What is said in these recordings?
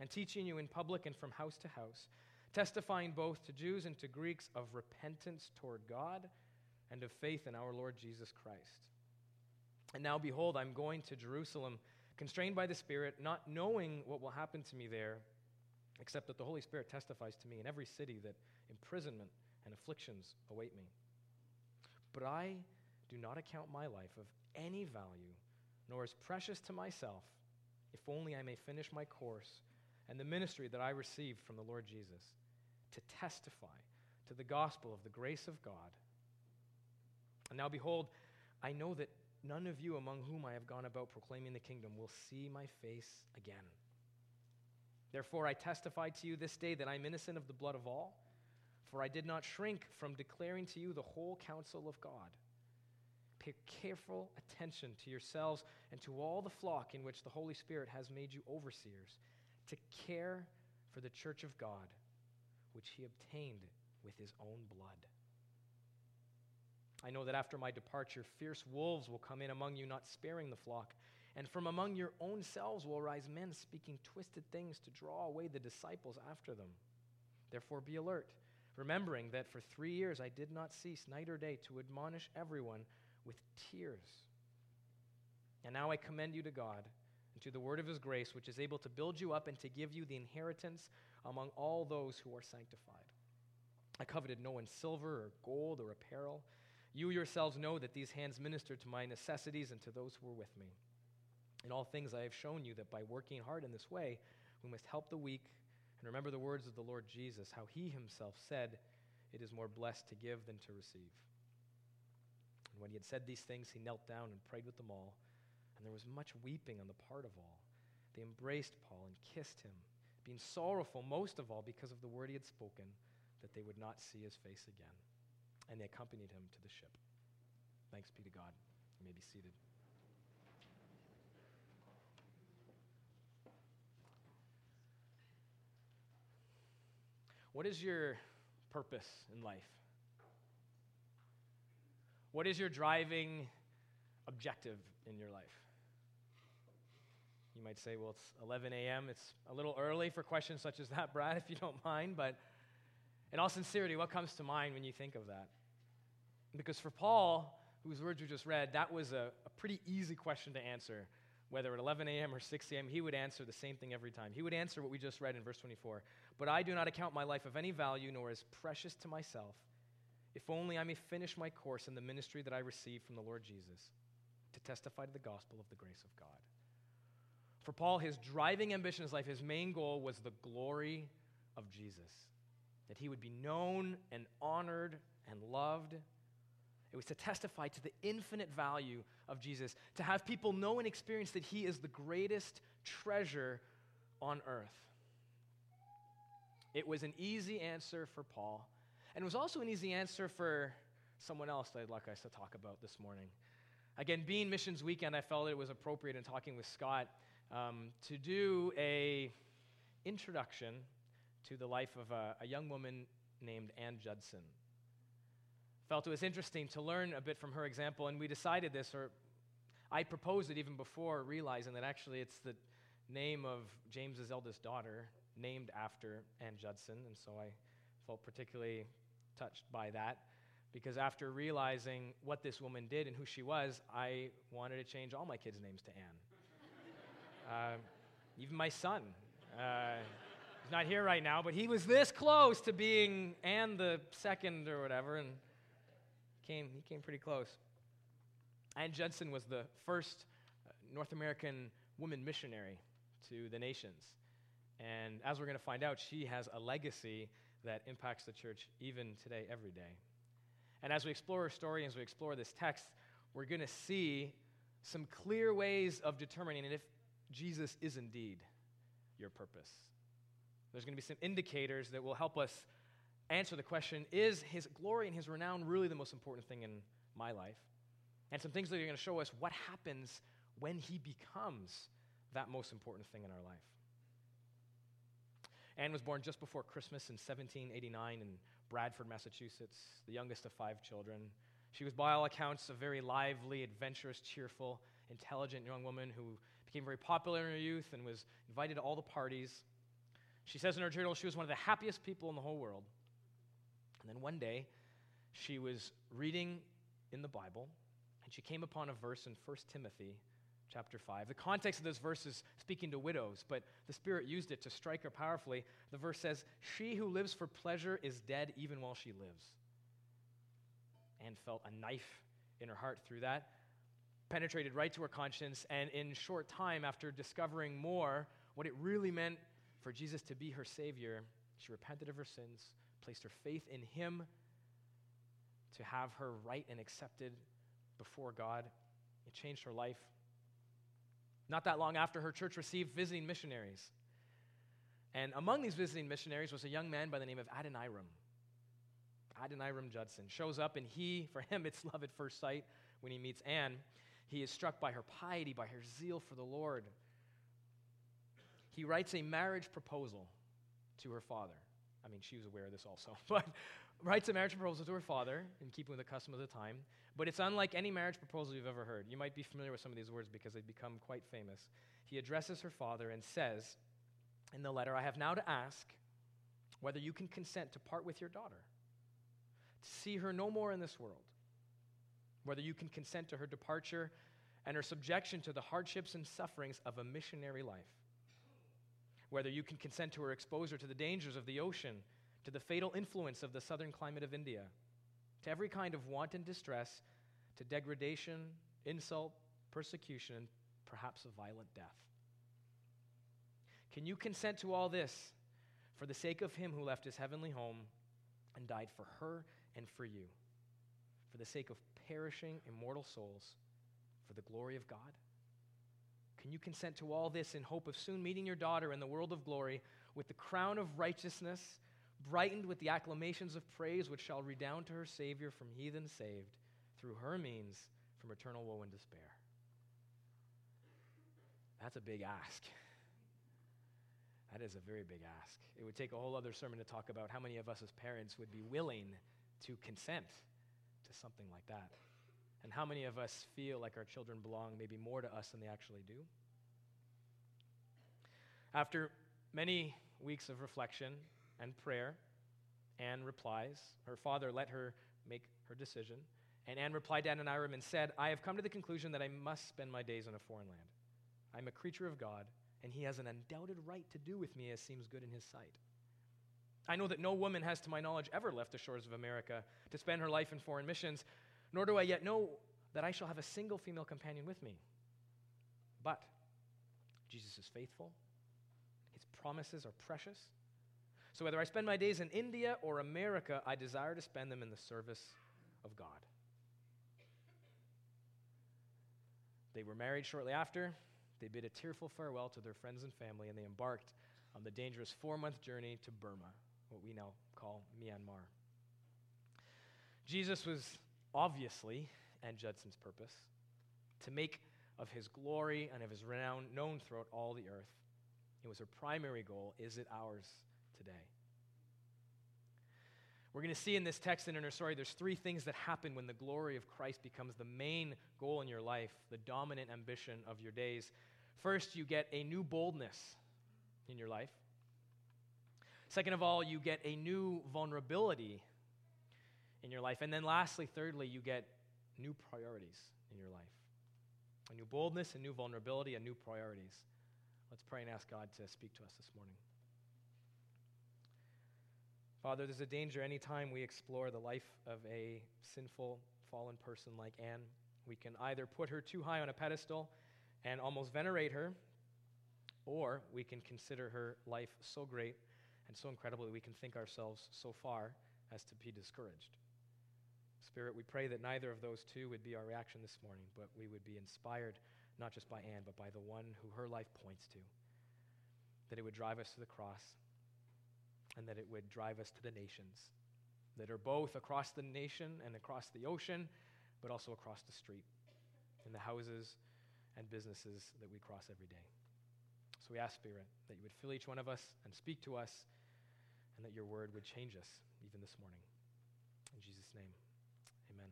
and teaching you in public and from house to house, testifying both to Jews and to Greeks of repentance toward God and of faith in our Lord Jesus Christ. And now, behold, I'm going to Jerusalem, constrained by the Spirit, not knowing what will happen to me there, except that the Holy Spirit testifies to me in every city that imprisonment and afflictions await me. But I do not account my life of any value, nor as precious to myself, if only I may finish my course and the ministry that I received from the Lord Jesus, to testify to the gospel of the grace of God. And now, behold, I know that none of you among whom I have gone about proclaiming the kingdom will see my face again. Therefore, I testify to you this day that I'm innocent of the blood of all, for I did not shrink from declaring to you the whole counsel of God. Pay careful attention to yourselves and to all the flock in which the Holy Spirit has made you overseers, to care for the church of God, which he obtained with his own blood. I know that after my departure, fierce wolves will come in among you, not sparing the flock. And from among your own selves will arise men speaking twisted things to draw away the disciples after them. Therefore, be alert, remembering that for three years I did not cease night or day to admonish everyone with tears. And now I commend you to God and to the word of his grace, which is able to build you up and to give you the inheritance among all those who are sanctified. I coveted no one's silver or gold or apparel. You yourselves know that these hands ministered to my necessities and to those who were with me. In all things, I have shown you that by working hard in this way, we must help the weak and remember the words of the Lord Jesus, how he himself said, It is more blessed to give than to receive. And when he had said these things, he knelt down and prayed with them all. And there was much weeping on the part of all. They embraced Paul and kissed him, being sorrowful most of all because of the word he had spoken, that they would not see his face again and they accompanied him to the ship. Thanks be to God. You may be seated. What is your purpose in life? What is your driving objective in your life? You might say, well, it's 11 a.m. It's a little early for questions such as that, Brad, if you don't mind, but in all sincerity, what comes to mind when you think of that? Because for Paul, whose words we just read, that was a, a pretty easy question to answer. Whether at 11 a.m. or 6 a.m., he would answer the same thing every time. He would answer what we just read in verse 24 But I do not account my life of any value, nor as precious to myself, if only I may finish my course in the ministry that I received from the Lord Jesus, to testify to the gospel of the grace of God. For Paul, his driving ambition in his life, his main goal was the glory of Jesus that he would be known and honored and loved. It was to testify to the infinite value of Jesus, to have people know and experience that he is the greatest treasure on earth. It was an easy answer for Paul, and it was also an easy answer for someone else that I'd like us to talk about this morning. Again, being Missions Weekend, I felt it was appropriate in talking with Scott um, to do a introduction to the life of a, a young woman named Ann Judson. Felt it was interesting to learn a bit from her example, and we decided this, or I proposed it even before realizing that actually it's the name of James's eldest daughter, named after Ann Judson, and so I felt particularly touched by that because after realizing what this woman did and who she was, I wanted to change all my kids' names to Ann. Uh, even my son. Uh, He's not here right now, but he was this close to being Anne the second or whatever, and came, he came pretty close. Ann Judson was the first uh, North American woman missionary to the nations. And as we're going to find out, she has a legacy that impacts the church even today, every day. And as we explore her story, as we explore this text, we're going to see some clear ways of determining if Jesus is indeed your purpose There's going to be some indicators that will help us answer the question is his glory and his renown really the most important thing in my life? And some things that are going to show us what happens when he becomes that most important thing in our life. Anne was born just before Christmas in 1789 in Bradford, Massachusetts, the youngest of five children. She was, by all accounts, a very lively, adventurous, cheerful, intelligent young woman who became very popular in her youth and was invited to all the parties. She says in her journal she was one of the happiest people in the whole world. And then one day, she was reading in the Bible, and she came upon a verse in 1 Timothy chapter 5. The context of this verse is speaking to widows, but the Spirit used it to strike her powerfully. The verse says, She who lives for pleasure is dead even while she lives. And felt a knife in her heart through that, penetrated right to her conscience, and in short time, after discovering more what it really meant for Jesus to be her Savior, she repented of her sins, placed her faith in Him to have her right and accepted before God. It changed her life. Not that long after, her church received visiting missionaries. And among these visiting missionaries was a young man by the name of Adoniram. Adoniram Judson shows up, and he, for him, it's love at first sight when he meets Anne. He is struck by her piety, by her zeal for the Lord. He writes a marriage proposal to her father. I mean, she was aware of this also, but writes a marriage proposal to her father in keeping with the custom of the time. But it's unlike any marriage proposal you've ever heard. You might be familiar with some of these words because they've become quite famous. He addresses her father and says in the letter, I have now to ask whether you can consent to part with your daughter, to see her no more in this world, whether you can consent to her departure and her subjection to the hardships and sufferings of a missionary life, whether you can consent to her exposure to the dangers of the ocean, to the fatal influence of the southern climate of India to every kind of want and distress, to degradation, insult, persecution, and perhaps a violent death. Can you consent to all this for the sake of him who left his heavenly home and died for her and for you, for the sake of perishing immortal souls, for the glory of God? Can you consent to all this in hope of soon meeting your daughter in the world of glory with the crown of righteousness brightened with the acclamations of praise which shall redound to her Savior from heathen saved, through her means from eternal woe and despair. That's a big ask. That is a very big ask. It would take a whole other sermon to talk about how many of us as parents would be willing to consent something like that. And how many of us feel like our children belong maybe more to us than they actually do. After many weeks of reflection, and prayer. Anne replies. Her father let her make her decision. And Anne replied to Adoniram and said, I have come to the conclusion that I must spend my days in a foreign land. I'm a creature of God, and he has an undoubted right to do with me as seems good in his sight. I know that no woman has, to my knowledge, ever left the shores of America to spend her life in foreign missions, nor do I yet know that I shall have a single female companion with me. But Jesus is faithful, his promises are precious, so whether I spend my days in India or America, I desire to spend them in the service of God. They were married shortly after. They bid a tearful farewell to their friends and family, and they embarked on the dangerous four month journey to Burma, what we now call Myanmar. Jesus was obviously, Ann Judson's purpose, to make of his glory and of his renown known throughout all the earth. It was her primary goal. Is it ours today. We're going to see in this text and in our story, there's three things that happen when the glory of Christ becomes the main goal in your life, the dominant ambition of your days. First, you get a new boldness in your life. Second of all, you get a new vulnerability in your life. And then lastly, thirdly, you get new priorities in your life. A new boldness, a new vulnerability, and new priorities. Let's pray and ask God to speak to us this morning. Father, there's a danger anytime we explore the life of a sinful, fallen person like Anne. We can either put her too high on a pedestal and almost venerate her, or we can consider her life so great and so incredible that we can think ourselves so far as to be discouraged. Spirit, we pray that neither of those two would be our reaction this morning, but we would be inspired not just by Anne, but by the one who her life points to. That it would drive us to the cross and that it would drive us to the nations that are both across the nation and across the ocean, but also across the street in the houses and businesses that we cross every day. So we ask, Spirit, that you would fill each one of us and speak to us, and that your word would change us even this morning. In Jesus' name, amen.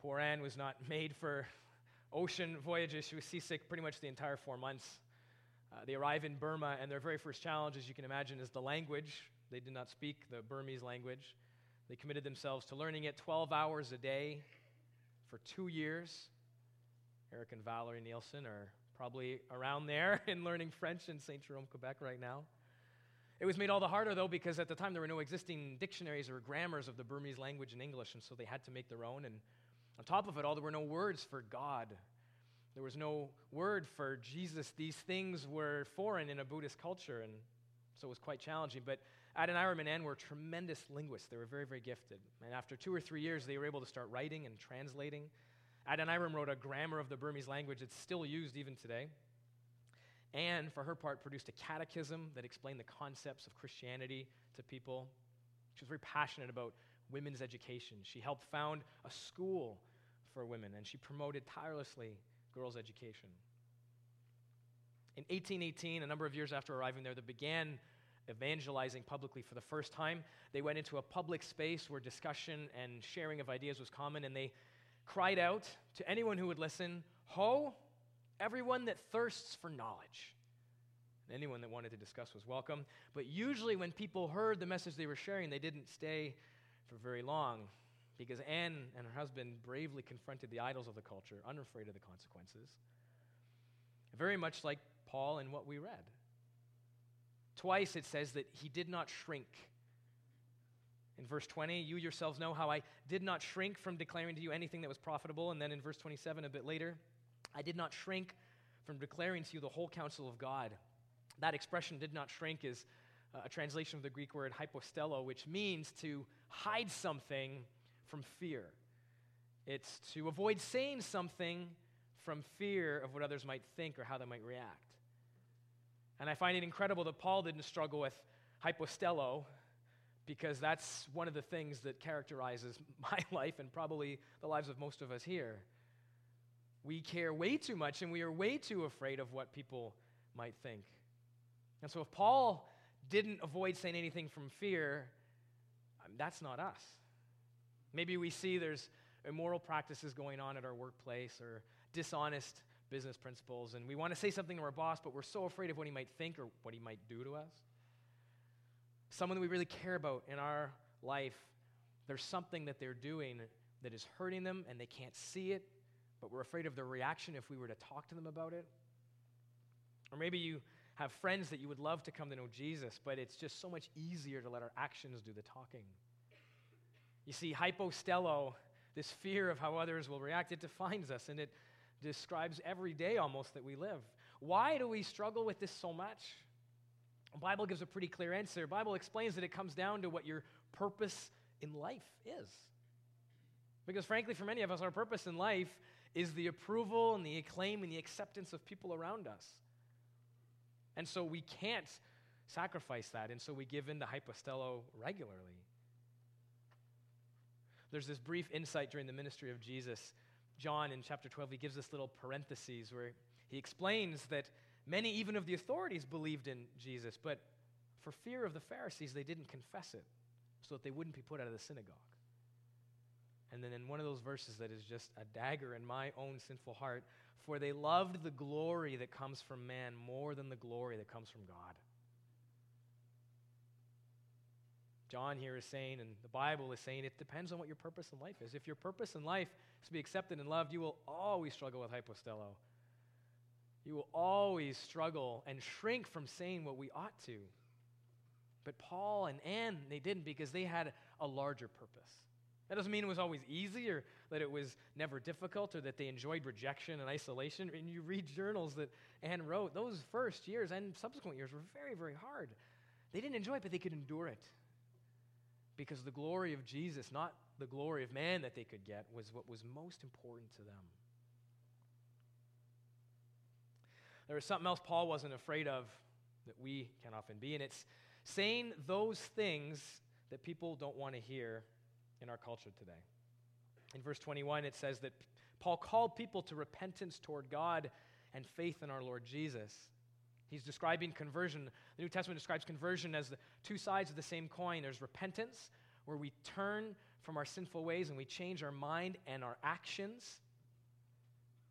Poor Anne was not made for ocean voyages. She was seasick pretty much the entire four months. Uh, they arrive in Burma, and their very first challenge, as you can imagine, is the language. They did not speak the Burmese language. They committed themselves to learning it 12 hours a day for two years. Eric and Valerie Nielsen are probably around there and learning French in St. Jerome, Quebec right now. It was made all the harder, though, because at the time there were no existing dictionaries or grammars of the Burmese language in English, and so they had to make their own. And on top of it all, there were no words for God. There was no word for Jesus. These things were foreign in a Buddhist culture, and so it was quite challenging. But Adoniram and Anne were tremendous linguists. They were very, very gifted. And after two or three years, they were able to start writing and translating. Adoniram wrote a grammar of the Burmese language. It's still used even today. Anne, for her part, produced a catechism that explained the concepts of Christianity to people. She was very passionate about women's education. She helped found a school for women, and she promoted tirelessly girls' education. In 1818, a number of years after arriving there, they began evangelizing publicly for the first time. They went into a public space where discussion and sharing of ideas was common, and they cried out to anyone who would listen, Ho, everyone that thirsts for knowledge. And anyone that wanted to discuss was welcome. But usually, when people heard the message they were sharing, they didn't stay for very long because Anne and her husband bravely confronted the idols of the culture, unafraid of the consequences. Very much like Paul in what we read. Twice it says that he did not shrink. In verse 20, you yourselves know how I did not shrink from declaring to you anything that was profitable. And then in verse 27, a bit later, I did not shrink from declaring to you the whole counsel of God. That expression, did not shrink, is uh, a translation of the Greek word hypostello, which means to hide something from fear. It's to avoid saying something from fear of what others might think or how they might react. And I find it incredible that Paul didn't struggle with hypostello because that's one of the things that characterizes my life and probably the lives of most of us here. We care way too much and we are way too afraid of what people might think. And so if Paul didn't avoid saying anything from fear, um, that's not us. Maybe we see there's immoral practices going on at our workplace or dishonest business principles, and we want to say something to our boss, but we're so afraid of what he might think or what he might do to us. Someone that we really care about in our life, there's something that they're doing that is hurting them, and they can't see it, but we're afraid of their reaction if we were to talk to them about it. Or maybe you have friends that you would love to come to know Jesus, but it's just so much easier to let our actions do the talking. You see, hypostello, this fear of how others will react, it defines us and it describes every day almost that we live. Why do we struggle with this so much? The Bible gives a pretty clear answer. The Bible explains that it comes down to what your purpose in life is. Because frankly, for many of us, our purpose in life is the approval and the acclaim and the acceptance of people around us. And so we can't sacrifice that, and so we give in to hypostello regularly. There's this brief insight during the ministry of Jesus John in chapter 12, he gives this little parenthesis where he explains that many, even of the authorities, believed in Jesus, but for fear of the Pharisees, they didn't confess it so that they wouldn't be put out of the synagogue. And then in one of those verses that is just a dagger in my own sinful heart, for they loved the glory that comes from man more than the glory that comes from God. John here is saying, and the Bible is saying, it depends on what your purpose in life is. If your purpose in life is to be accepted and loved, you will always struggle with hypostello. You will always struggle and shrink from saying what we ought to. But Paul and Anne, they didn't because they had a larger purpose. That doesn't mean it was always easy or that it was never difficult or that they enjoyed rejection and isolation. And you read journals that Anne wrote, those first years and subsequent years were very, very hard. They didn't enjoy it, but they could endure it because the glory of Jesus, not the glory of man that they could get, was what was most important to them. There was something else Paul wasn't afraid of that we can often be. And it's saying those things that people don't want to hear in our culture today. In verse 21, it says that Paul called people to repentance toward God and faith in our Lord Jesus. He's describing conversion. The New Testament describes conversion as the two sides of the same coin. There's repentance, where we turn from our sinful ways and we change our mind and our actions,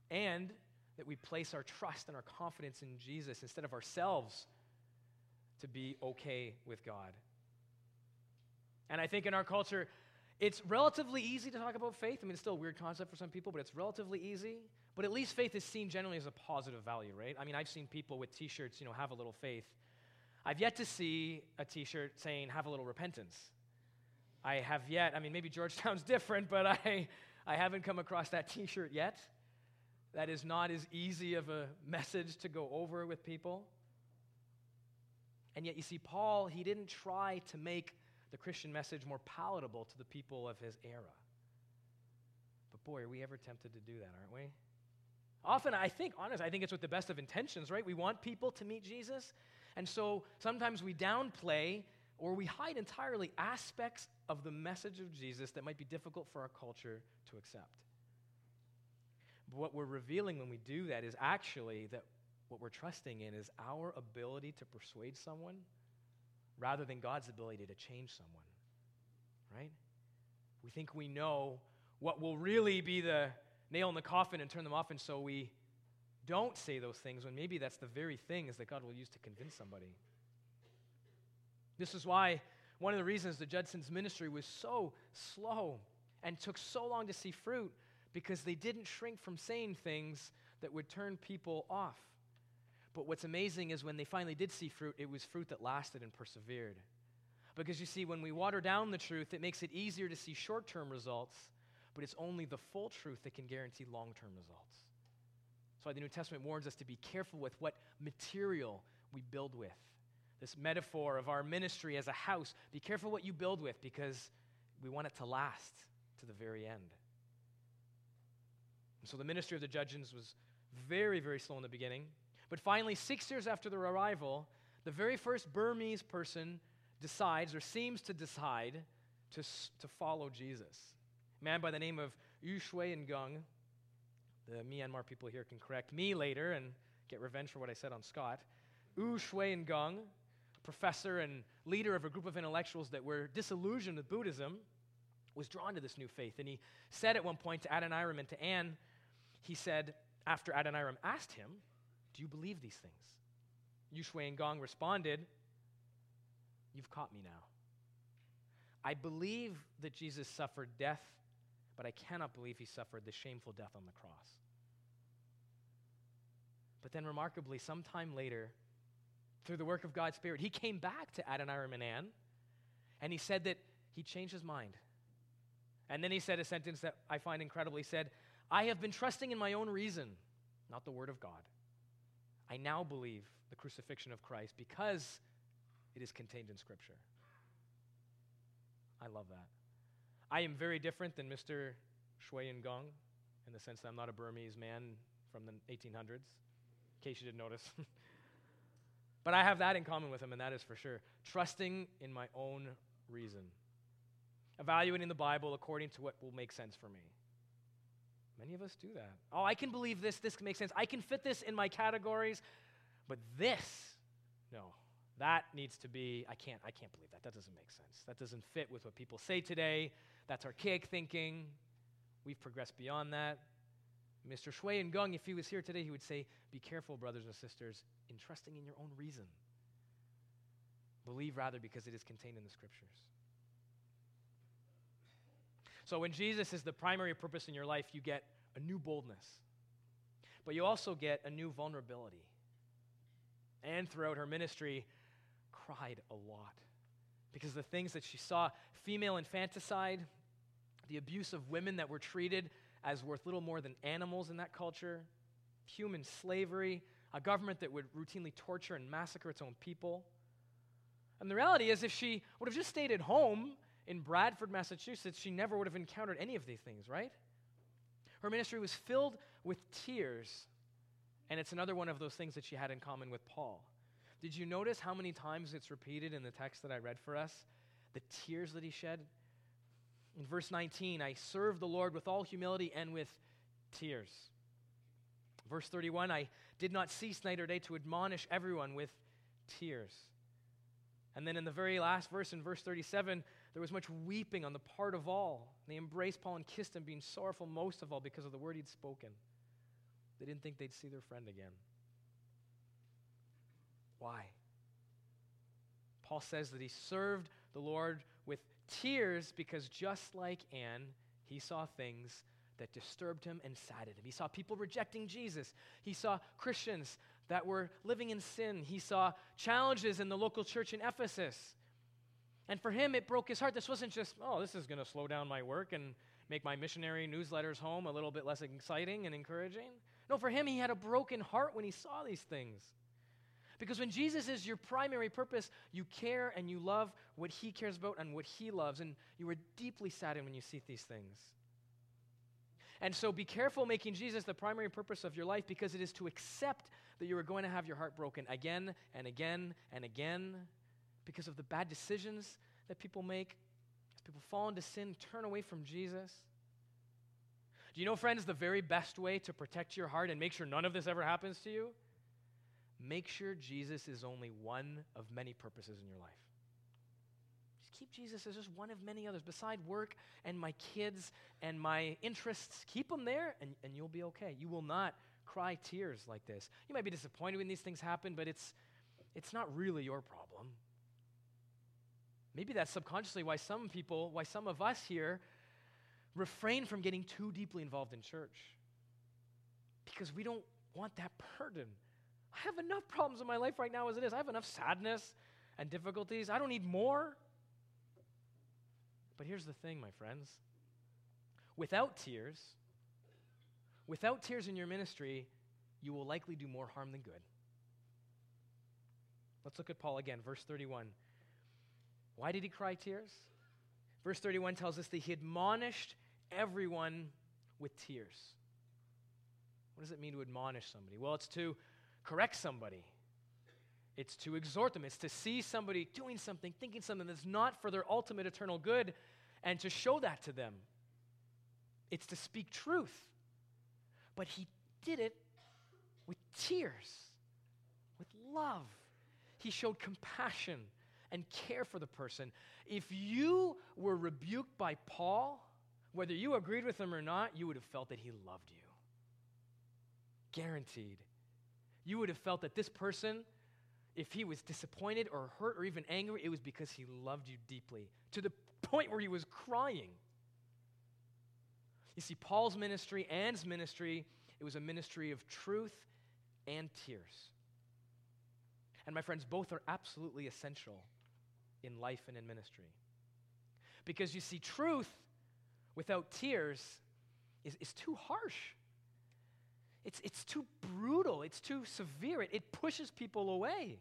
and that we place our trust and our confidence in Jesus instead of ourselves to be okay with God. And I think in our culture, it's relatively easy to talk about faith. I mean, it's still a weird concept for some people, but it's relatively easy. But at least faith is seen generally as a positive value, right? I mean, I've seen people with t shirts, you know, have a little faith. I've yet to see a t shirt saying, have a little repentance. I have yet, I mean, maybe Georgetown's different, but I, I haven't come across that t shirt yet. That is not as easy of a message to go over with people. And yet, you see, Paul, he didn't try to make the Christian message more palatable to the people of his era. But boy, are we ever tempted to do that, aren't we? Often, I think, honest, I think it's with the best of intentions, right? We want people to meet Jesus. And so sometimes we downplay or we hide entirely aspects of the message of Jesus that might be difficult for our culture to accept. But what we're revealing when we do that is actually that what we're trusting in is our ability to persuade someone rather than God's ability to change someone. Right? We think we know what will really be the nail in the coffin and turn them off, and so we don't say those things when maybe that's the very things that God will use to convince somebody. This is why one of the reasons the Judson's ministry was so slow and took so long to see fruit because they didn't shrink from saying things that would turn people off. But what's amazing is when they finally did see fruit, it was fruit that lasted and persevered. Because you see, when we water down the truth, it makes it easier to see short term results, but it's only the full truth that can guarantee long term results. That's why the New Testament warns us to be careful with what material we build with. This metaphor of our ministry as a house, be careful what you build with because we want it to last to the very end. And so the ministry of the Judsons was very, very slow in the beginning. But finally, six years after their arrival, the very first Burmese person decides or seems to decide to, to follow Jesus. A man by the name of Yu Shui Ngung. The Myanmar people here can correct me later and get revenge for what I said on Scott. U Shui Ngung, professor and leader of a group of intellectuals that were disillusioned with Buddhism, was drawn to this new faith. And he said at one point to Adoniram and to Anne, he said, after Adoniram asked him, do you believe these things? Yu Shui Ngung responded, You've caught me now. I believe that Jesus suffered death, but I cannot believe he suffered the shameful death on the cross. But then, remarkably, sometime later, through the work of God's Spirit, he came back to Adoniram and Anne, and he said that he changed his mind. And then he said a sentence that I find incredible. He said, I have been trusting in my own reason, not the word of God. I now believe the crucifixion of Christ because it is contained in Scripture. I love that. I am very different than Mr. Shui Ngung in the sense that I'm not a Burmese man from the 1800s, in case you didn't notice. but I have that in common with him, and that is for sure. Trusting in my own reason, evaluating the Bible according to what will make sense for me. Many of us do that. Oh, I can believe this. This makes sense. I can fit this in my categories. But this, no, that needs to be, I can't, I can't believe that. That doesn't make sense. That doesn't fit with what people say today. That's archaic thinking. We've progressed beyond that. Mr. Shui Ngung, if he was here today, he would say, Be careful, brothers and sisters, in trusting in your own reason. Believe rather because it is contained in the scriptures. So when Jesus is the primary purpose in your life, you get a new boldness, but you also get a new vulnerability. And throughout her ministry, cried a lot because the things that she saw female infanticide, the abuse of women that were treated as worth little more than animals in that culture, human slavery, a government that would routinely torture and massacre its own people. And the reality is, if she would have just stayed at home in Bradford, Massachusetts, she never would have encountered any of these things, right? Her ministry was filled with tears, and it's another one of those things that she had in common with Paul. Did you notice how many times it's repeated in the text that I read for us? The tears that he shed? In verse 19, I serve the Lord with all humility and with tears. Verse 31, I did not cease night or day to admonish everyone with tears. And then in the very last verse, in verse 37, there was much weeping on the part of all. They embraced Paul and kissed him, being sorrowful most of all because of the word he'd spoken. They didn't think they'd see their friend again. Why? Paul says that he served the Lord with tears because just like Anne, he saw things that disturbed him and saddened him. He saw people rejecting Jesus. He saw Christians that were living in sin. He saw challenges in the local church in Ephesus. And for him, it broke his heart. This wasn't just, oh, this is going to slow down my work and make my missionary newsletters home a little bit less exciting and encouraging. No, for him, he had a broken heart when he saw these things. Because when Jesus is your primary purpose, you care and you love what he cares about and what he loves. And you are deeply saddened when you see these things. And so be careful making Jesus the primary purpose of your life because it is to accept that you are going to have your heart broken again and again and again because of the bad decisions that people make, as people fall into sin, turn away from Jesus. Do you know, friends, the very best way to protect your heart and make sure none of this ever happens to you? Make sure Jesus is only one of many purposes in your life Just keep Jesus as just one of many others. Beside work and my kids and my interests, keep them there and, and you'll be okay. You will not cry tears like this. You might be disappointed when these things happen, but it's, it's not really your problem. Maybe that's subconsciously why some people, why some of us here refrain from getting too deeply involved in church. Because we don't want that burden. I have enough problems in my life right now as it is. I have enough sadness and difficulties. I don't need more. But here's the thing, my friends without tears, without tears in your ministry, you will likely do more harm than good. Let's look at Paul again, verse 31. Why did he cry tears? Verse 31 tells us that he admonished everyone with tears. What does it mean to admonish somebody? Well, it's to correct somebody, it's to exhort them. It's to see somebody doing something, thinking something that's not for their ultimate eternal good, and to show that to them. It's to speak truth. But he did it with tears, with love. He showed compassion and care for the person. If you were rebuked by Paul, whether you agreed with him or not, you would have felt that he loved you. Guaranteed. You would have felt that this person if he was disappointed or hurt or even angry, it was because he loved you deeply to the point where he was crying. You see, Paul's ministry, Anne's ministry, it was a ministry of truth and tears. And my friends, both are absolutely essential in life and in ministry. Because you see, truth without tears is, is too harsh. It's, it's too brutal, it's too severe, it, it pushes people away.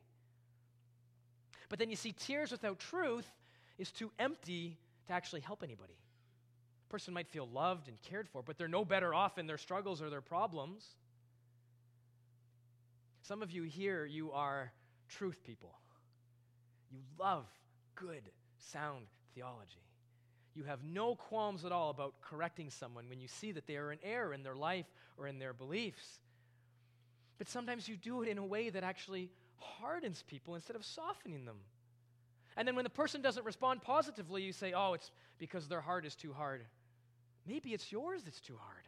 But then you see, tears without truth is too empty to actually help anybody. A person might feel loved and cared for, but they're no better off in their struggles or their problems. Some of you here, you are truth people. You love good, sound theology. You have no qualms at all about correcting someone when you see that they are in error in their life or in their beliefs. But sometimes you do it in a way that actually hardens people instead of softening them. And then when the person doesn't respond positively, you say, oh, it's because their heart is too hard. Maybe it's yours that's too hard.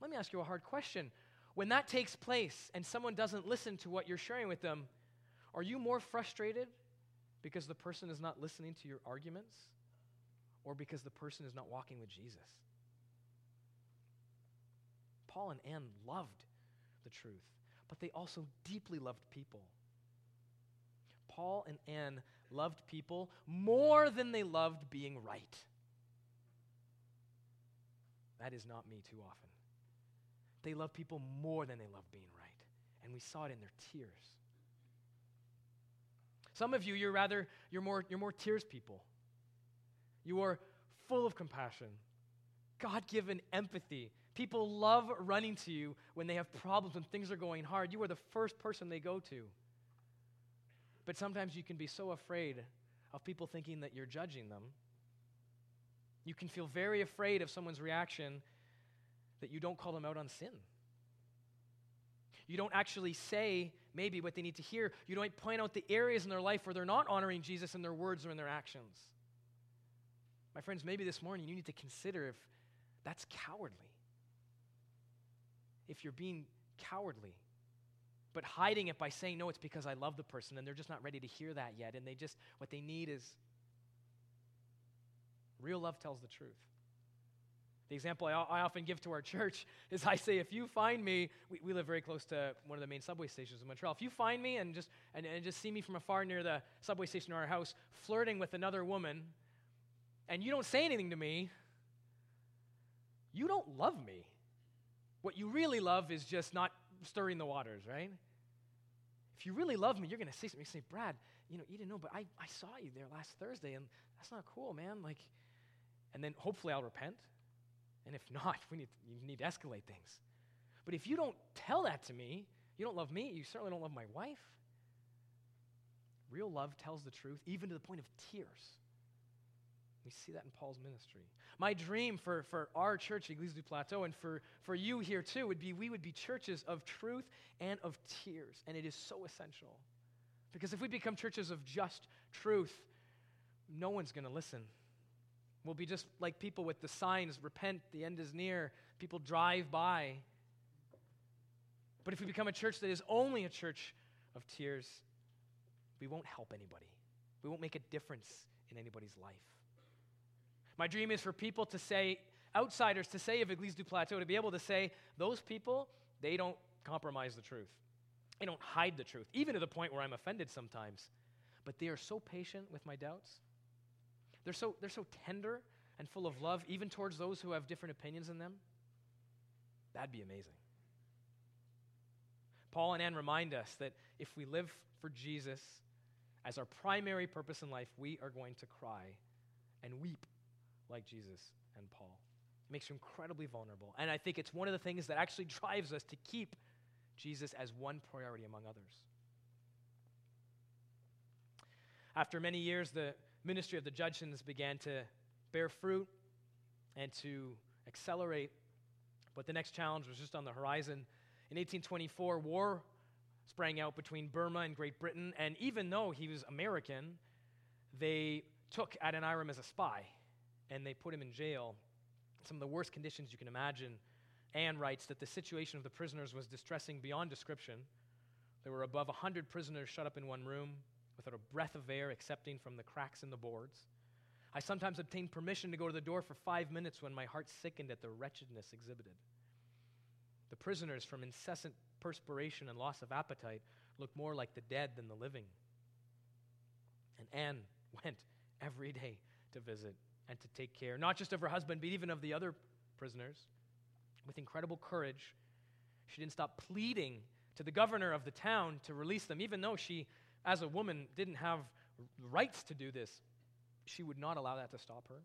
Let me ask you a hard question. When that takes place and someone doesn't listen to what you're sharing with them, are you more frustrated because the person is not listening to your arguments or because the person is not walking with Jesus. Paul and Anne loved the truth, but they also deeply loved people. Paul and Anne loved people more than they loved being right. That is not me too often. They love people more than they love being right. And we saw it in their tears. Some of you, you're rather, you're more, you're more tears people. You are full of compassion, God given empathy People love running to you when they have problems, when things are going hard. You are the first person they go to. But sometimes you can be so afraid of people thinking that you're judging them. You can feel very afraid of someone's reaction that you don't call them out on sin. You don't actually say maybe what they need to hear. You don't point out the areas in their life where they're not honoring Jesus in their words or in their actions. My friends, maybe this morning you need to consider if that's cowardly. If you're being cowardly, but hiding it by saying, no, it's because I love the person, and they're just not ready to hear that yet. And they just, what they need is real love tells the truth. The example I, I, often give to our church is I say, if you find me, we, we, live very close to one of the main subway stations in Montreal. If you find me and just, and, and just see me from afar near the subway station or our house flirting with another woman, and you don't say anything to me, you don't love me. What you really love is just not stirring the waters, right? If you really love me, you're going to say something. You say, Brad, you know, you didn't know, but I, I saw you there last Thursday, and that's not cool, man. Like, and then hopefully I'll repent. And if not, we need, you need to escalate things. But if you don't tell that to me, you don't love me, you certainly don't love my wife. Real love tells the truth, even to the point of tears. We see that in Paul's ministry. My dream for, for our church, Eglise du Plateau, and for, for you here too, would be we would be churches of truth and of tears. And it is so essential. Because if we become churches of just truth, no one's going to listen. We'll be just like people with the signs repent, the end is near. People drive by. But if we become a church that is only a church of tears, we won't help anybody. We won't make a difference in anybody's life. My dream is for people to say, outsiders to say of Eglise du Plateau, to be able to say, those people, they don't compromise the truth. They don't hide the truth, even to the point where I'm offended sometimes. But they are so patient with my doubts. They're so, they're so tender and full of love, even towards those who have different opinions than them. That'd be amazing. Paul and Anne remind us that if we live for Jesus as our primary purpose in life, we are going to cry and weep like Jesus and Paul. It makes you incredibly vulnerable. And I think it's one of the things that actually drives us to keep Jesus as one priority among others. After many years, the ministry of the Judsons began to bear fruit and to accelerate. But the next challenge was just on the horizon. In 1824, war sprang out between Burma and Great Britain, and even though he was American, they took Adoniram as a spy and they put him in jail. Some of the worst conditions you can imagine. Anne writes that the situation of the prisoners was distressing beyond description. There were above 100 prisoners shut up in one room without a breath of air excepting from the cracks in the boards. I sometimes obtained permission to go to the door for five minutes when my heart sickened at the wretchedness exhibited. The prisoners, from incessant perspiration and loss of appetite, looked more like the dead than the living. And Anne went every day to visit and to take care, not just of her husband, but even of the other prisoners. With incredible courage, she didn't stop pleading to the governor of the town to release them, even though she, as a woman, didn't have rights to do this. She would not allow that to stop her.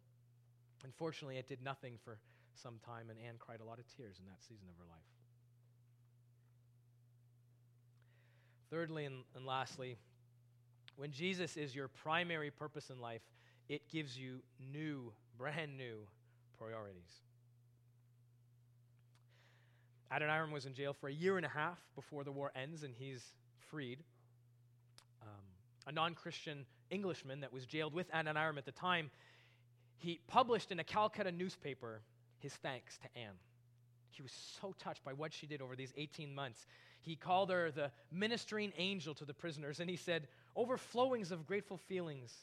Unfortunately, it did nothing for some time, and Anne cried a lot of tears in that season of her life. Thirdly and, and lastly, when Jesus is your primary purpose in life, it gives you new, brand new priorities. Adoniram was in jail for a year and a half before the war ends and he's freed. A non Christian Englishman that was jailed with Adoniram at the time, he published in a Calcutta newspaper his thanks to Anne. He was so touched by what she did over these 18 months. He called her the ministering angel to the prisoners, and he said, Overflowings of grateful feelings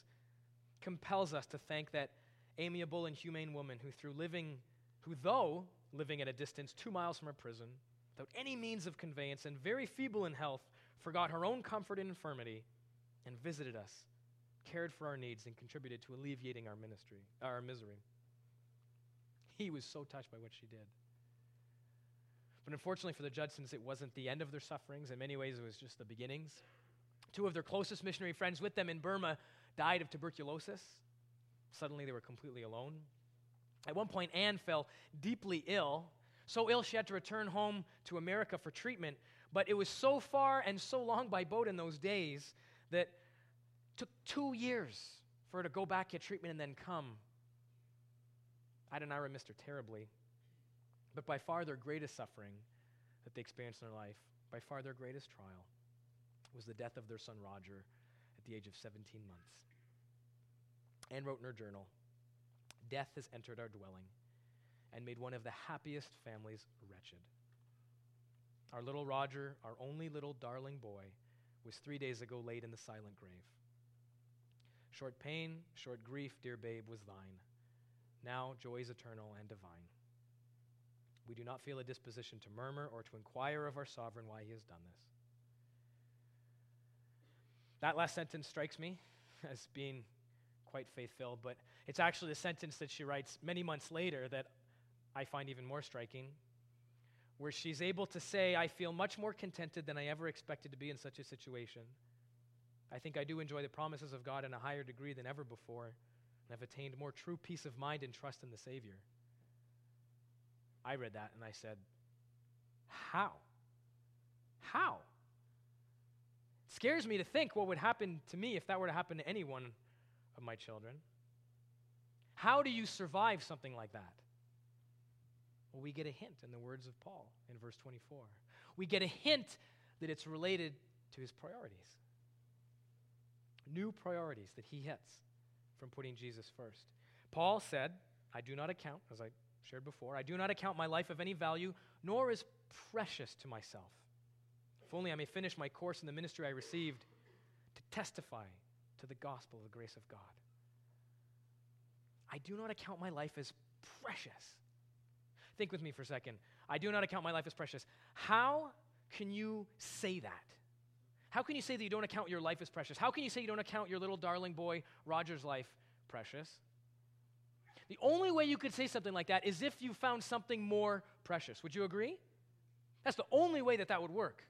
compels us to thank that amiable and humane woman who, through living, who, though living at a distance two miles from her prison, without any means of conveyance and very feeble in health, forgot her own comfort and infirmity and visited us, cared for our needs, and contributed to alleviating our ministry, our misery. He was so touched by what she did. But unfortunately for the Judsons, it wasn't the end of their sufferings. In many ways, it was just the beginnings. Two of their closest missionary friends with them in Burma died of tuberculosis. Suddenly, they were completely alone. At one point, Anne fell deeply ill, so ill she had to return home to America for treatment. But it was so far and so long by boat in those days that took two years for her to go back, get treatment, and then come. Adoniram missed her terribly. But by far their greatest suffering that they experienced in their life, by far their greatest trial, was the death of their son Roger at the age of 17 months. Ann wrote in her journal Death has entered our dwelling and made one of the happiest families wretched. Our little Roger, our only little darling boy, was three days ago laid in the silent grave. Short pain, short grief, dear babe, was thine. Now joy is eternal and divine. We do not feel a disposition to murmur or to inquire of our sovereign why he has done this. That last sentence strikes me as being quite faith filled, but it's actually the sentence that she writes many months later that I find even more striking, where she's able to say, I feel much more contented than I ever expected to be in such a situation. I think I do enjoy the promises of God in a higher degree than ever before, and have attained more true peace of mind and trust in the Savior. I read that and I said, How? How? It scares me to think what would happen to me if that were to happen to any one of my children. How do you survive something like that? Well, we get a hint in the words of Paul in verse 24. We get a hint that it's related to his priorities. New priorities that he hits from putting Jesus first. Paul said, I do not account, as I shared before, I do not account my life of any value, nor is precious to myself. If only I may finish my course in the ministry I received to testify to the gospel of the grace of God. I do not account my life as precious. Think with me for a second. I do not account my life as precious. How can you say that? How can you say that you don't account your life as precious? How can you say you don't account your little darling boy Roger's life precious? The only way you could say something like that is if you found something more precious. Would you agree? That's the only way that that would work.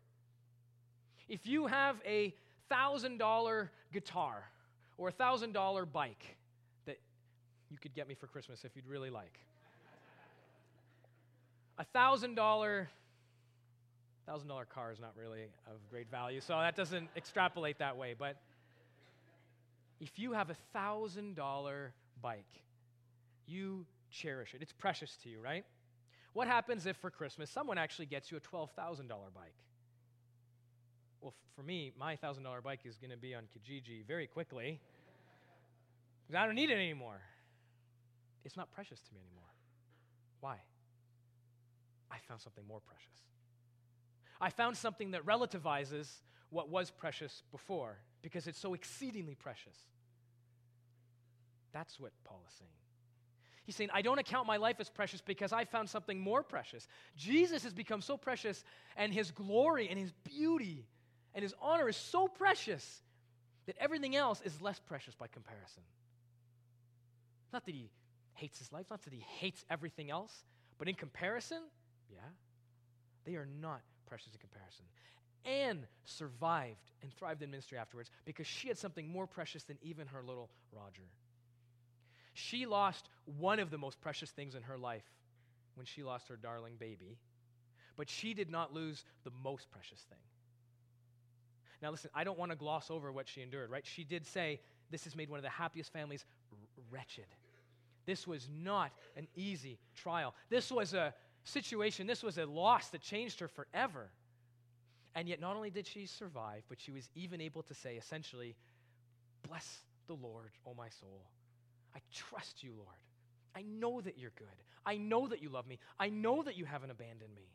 If you have a $1,000 guitar or a $1,000 bike that you could get me for Christmas if you'd really like, a thousand dollar thousand dollar car is not really of great value, so that doesn't extrapolate that way. But if you have a thousand dollar bike, you cherish it. It's precious to you, right? What happens if for Christmas someone actually gets you a $12,000 bike? Well, f- for me, my $1,000 bike is going to be on Kijiji very quickly because I don't need it anymore. It's not precious to me anymore. Why? I found something more precious. I found something that relativizes what was precious before because it's so exceedingly precious. That's what Paul is saying. He's saying, I don't account my life as precious because I found something more precious. Jesus has become so precious, and his glory and his beauty and his honor is so precious that everything else is less precious by comparison. Not that he hates his life, not that he hates everything else, but in comparison, yeah, they are not precious in comparison. Ann survived and thrived in ministry afterwards because she had something more precious than even her little Roger. She lost one of the most precious things in her life when she lost her darling baby, but she did not lose the most precious thing. Now, listen, I don't want to gloss over what she endured, right? She did say, This has made one of the happiest families wretched. This was not an easy trial. This was a situation, this was a loss that changed her forever. And yet, not only did she survive, but she was even able to say, essentially, Bless the Lord, O my soul. I trust you, Lord. I know that you're good. I know that you love me. I know that you haven't abandoned me.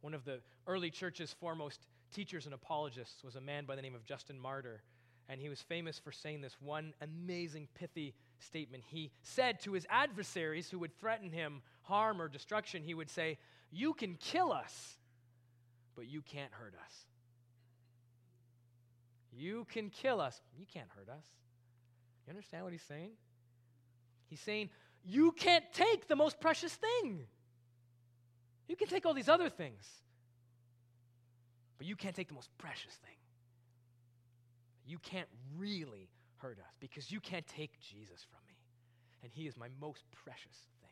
One of the early church's foremost teachers and apologists was a man by the name of Justin Martyr, and he was famous for saying this one amazing, pithy statement. He said to his adversaries who would threaten him harm or destruction, he would say, You can kill us, but you can't hurt us. You can kill us, you can't hurt us. You understand what he's saying? He's saying, You can't take the most precious thing. You can take all these other things, but you can't take the most precious thing. You can't really hurt us because you can't take Jesus from me. And he is my most precious thing.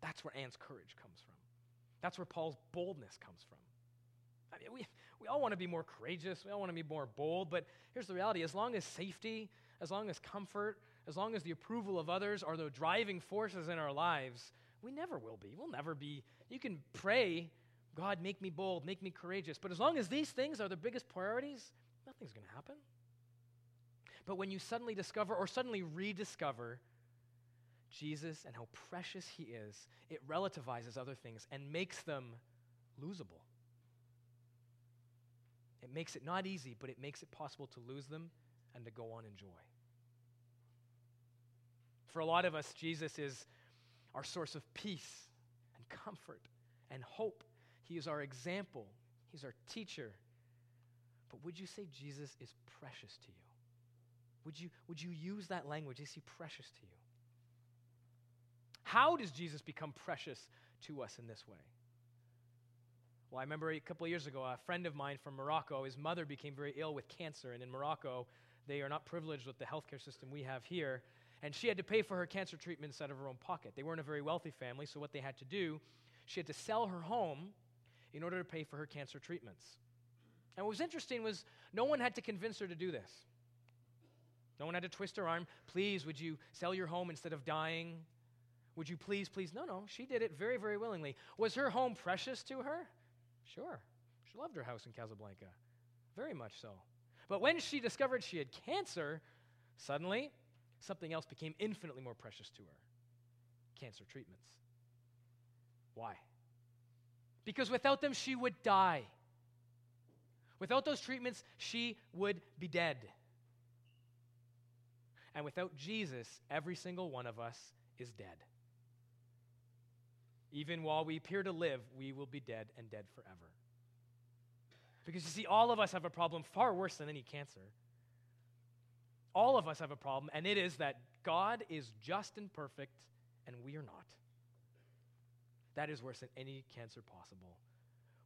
That's where Ann's courage comes from. That's where Paul's boldness comes from. I mean, we, we all want to be more courageous, we all want to be more bold, but here's the reality as long as safety, as long as comfort, as long as the approval of others are the driving forces in our lives, we never will be. We'll never be. You can pray, God, make me bold, make me courageous, but as long as these things are the biggest priorities, nothing's going to happen. But when you suddenly discover or suddenly rediscover Jesus and how precious he is, it relativizes other things and makes them losable. It makes it not easy, but it makes it possible to lose them and to go on in joy. For a lot of us, Jesus is our source of peace and comfort and hope. He is our example, He's our teacher. But would you say Jesus is precious to you? Would you, would you use that language? Is He precious to you? How does Jesus become precious to us in this way? Well, I remember a couple years ago, a friend of mine from Morocco, his mother became very ill with cancer. And in Morocco, they are not privileged with the healthcare system we have here. And she had to pay for her cancer treatments out of her own pocket. They weren't a very wealthy family, so what they had to do, she had to sell her home in order to pay for her cancer treatments. And what was interesting was no one had to convince her to do this. No one had to twist her arm. Please, would you sell your home instead of dying? Would you please, please? No, no. She did it very, very willingly. Was her home precious to her? Sure. She loved her house in Casablanca. Very much so. But when she discovered she had cancer, suddenly something else became infinitely more precious to her cancer treatments. Why? Because without them, she would die. Without those treatments, she would be dead. And without Jesus, every single one of us is dead. Even while we appear to live, we will be dead and dead forever. Because you see, all of us have a problem far worse than any cancer. All of us have a problem, and it is that God is just and perfect, and we are not. That is worse than any cancer possible.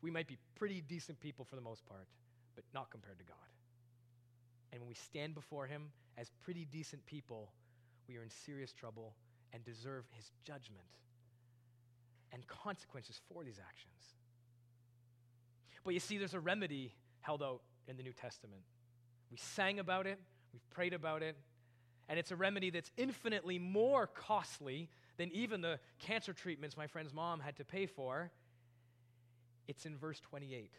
We might be pretty decent people for the most part, but not compared to God. And when we stand before Him as pretty decent people, we are in serious trouble and deserve His judgment and consequences for these actions. But you see, there's a remedy held out in the New Testament. We sang about it, we've prayed about it, and it's a remedy that's infinitely more costly than even the cancer treatments my friend's mom had to pay for. It's in verse 28.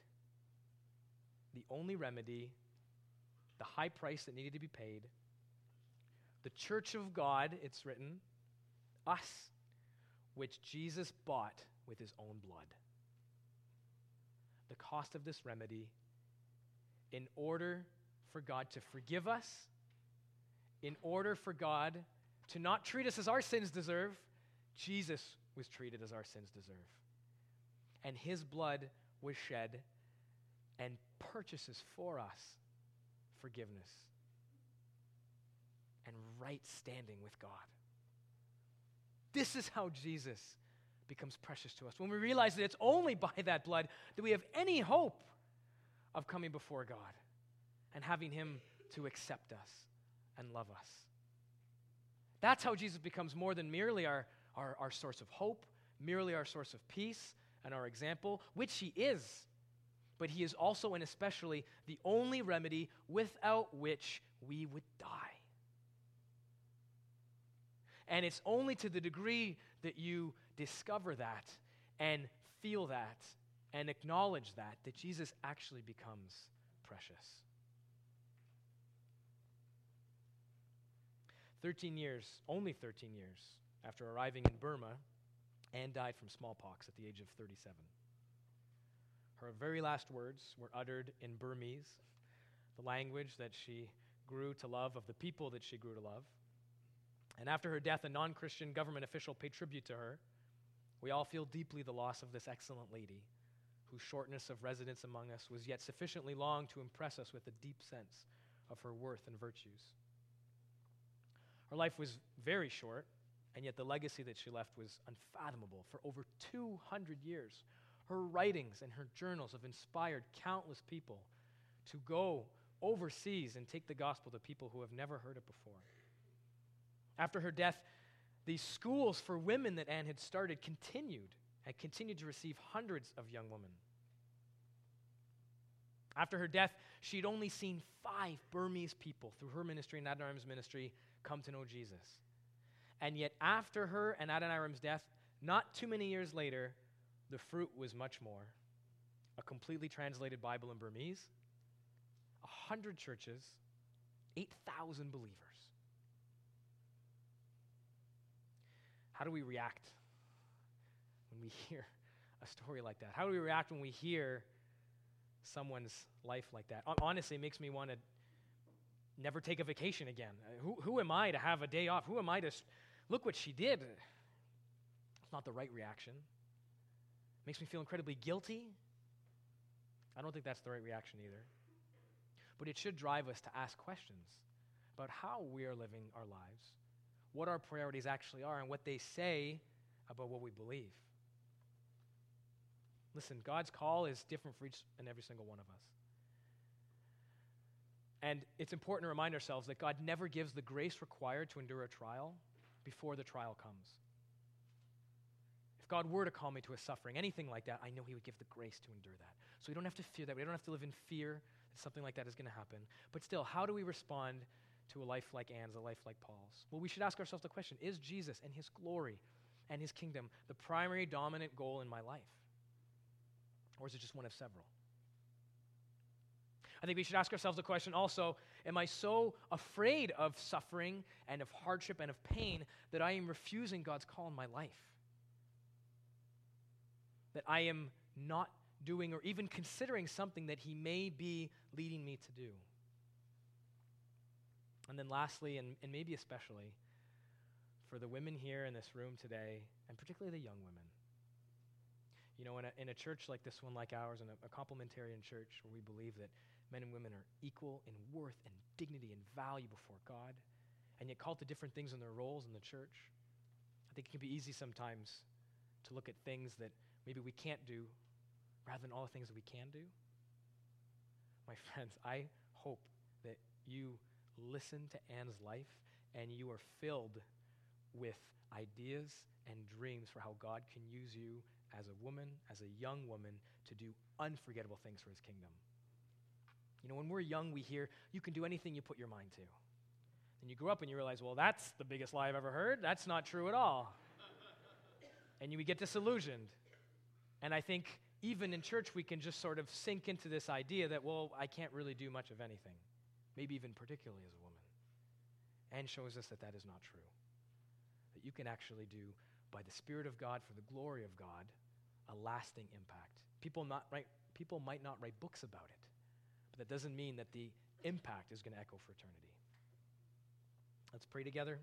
The only remedy, the high price that needed to be paid, the church of God, it's written, us, which Jesus bought with his own blood. The cost of this remedy, in order for God to forgive us, in order for God to not treat us as our sins deserve, Jesus was treated as our sins deserve. And his blood was shed and purchases for us forgiveness and right standing with God. This is how Jesus becomes precious to us. When we realize that it's only by that blood that we have any hope of coming before God and having Him to accept us and love us. That's how Jesus becomes more than merely our, our, our source of hope, merely our source of peace and our example, which He is. But He is also and especially the only remedy without which we would die. And it's only to the degree that you discover that and feel that and acknowledge that that Jesus actually becomes precious. 13 years, only 13 years after arriving in Burma, Ann died from smallpox at the age of 37. Her very last words were uttered in Burmese, the language that she grew to love, of the people that she grew to love. And after her death, a non Christian government official paid tribute to her. We all feel deeply the loss of this excellent lady, whose shortness of residence among us was yet sufficiently long to impress us with a deep sense of her worth and virtues. Her life was very short, and yet the legacy that she left was unfathomable. For over 200 years, her writings and her journals have inspired countless people to go overseas and take the gospel to people who have never heard it before. After her death, These schools for women that Ann had started continued and continued to receive hundreds of young women. After her death, she'd only seen five Burmese people through her ministry and Adoniram's ministry come to know Jesus. And yet, after her and Adoniram's death, not too many years later, the fruit was much more. A completely translated Bible in Burmese, a hundred churches, 8,000 believers. How do we react when we hear a story like that? How do we react when we hear someone's life like that? Honestly, it makes me want to never take a vacation again. Uh, who, who am I to have a day off? Who am I to look what she did? It's not the right reaction. It makes me feel incredibly guilty. I don't think that's the right reaction either. But it should drive us to ask questions about how we are living our lives, what our priorities actually are, and what they say about what we believe. Listen, God's call is different for each and every single one of us. And it's important to remind ourselves that God never gives the grace required to endure a trial before the trial comes. If God were to call me to a suffering, anything like that, I know He would give the grace to endure that. So we don't have to fear that. We don't have to live in fear that something like that is going to happen. But still, how do we respond to a life like Ann's, a life like Paul's? Well, we should ask ourselves the question Is Jesus and His glory and His kingdom the primary dominant goal in my life? Or is it just one of several? I think we should ask ourselves the question also Am I so afraid of suffering and of hardship and of pain that I am refusing God's call in my life? That I am not doing or even considering something that He may be leading me to do? And then, lastly, and, and maybe especially, for the women here in this room today, and particularly the young women, you know, in a, in a church like this one, like ours, in a, a complementarian church where we believe that men and women are equal in worth and dignity and value before God, and yet called to different things in their roles in the church, I think it can be easy sometimes to look at things that maybe we can't do rather than all the things that we can do. My friends, I hope that you listen to Ann's life and you are filled with ideas and dreams for how God can use you as a woman, as a young woman, to do unforgettable things for his kingdom. You know, when we're young, we hear, you can do anything you put your mind to. And you grow up and you realize, well, that's the biggest lie I've ever heard. That's not true at all. and you, get disillusioned. And I think even in church, we can just sort of sink into this idea that, well, I can't really do much of anything, maybe even particularly as a woman. And shows us that that is not true. That you can actually do, by the Spirit of God, for the glory of God, a lasting impact. People, not write, people might not write books about it, but that doesn't mean that the impact is going to echo for eternity. Let's pray together.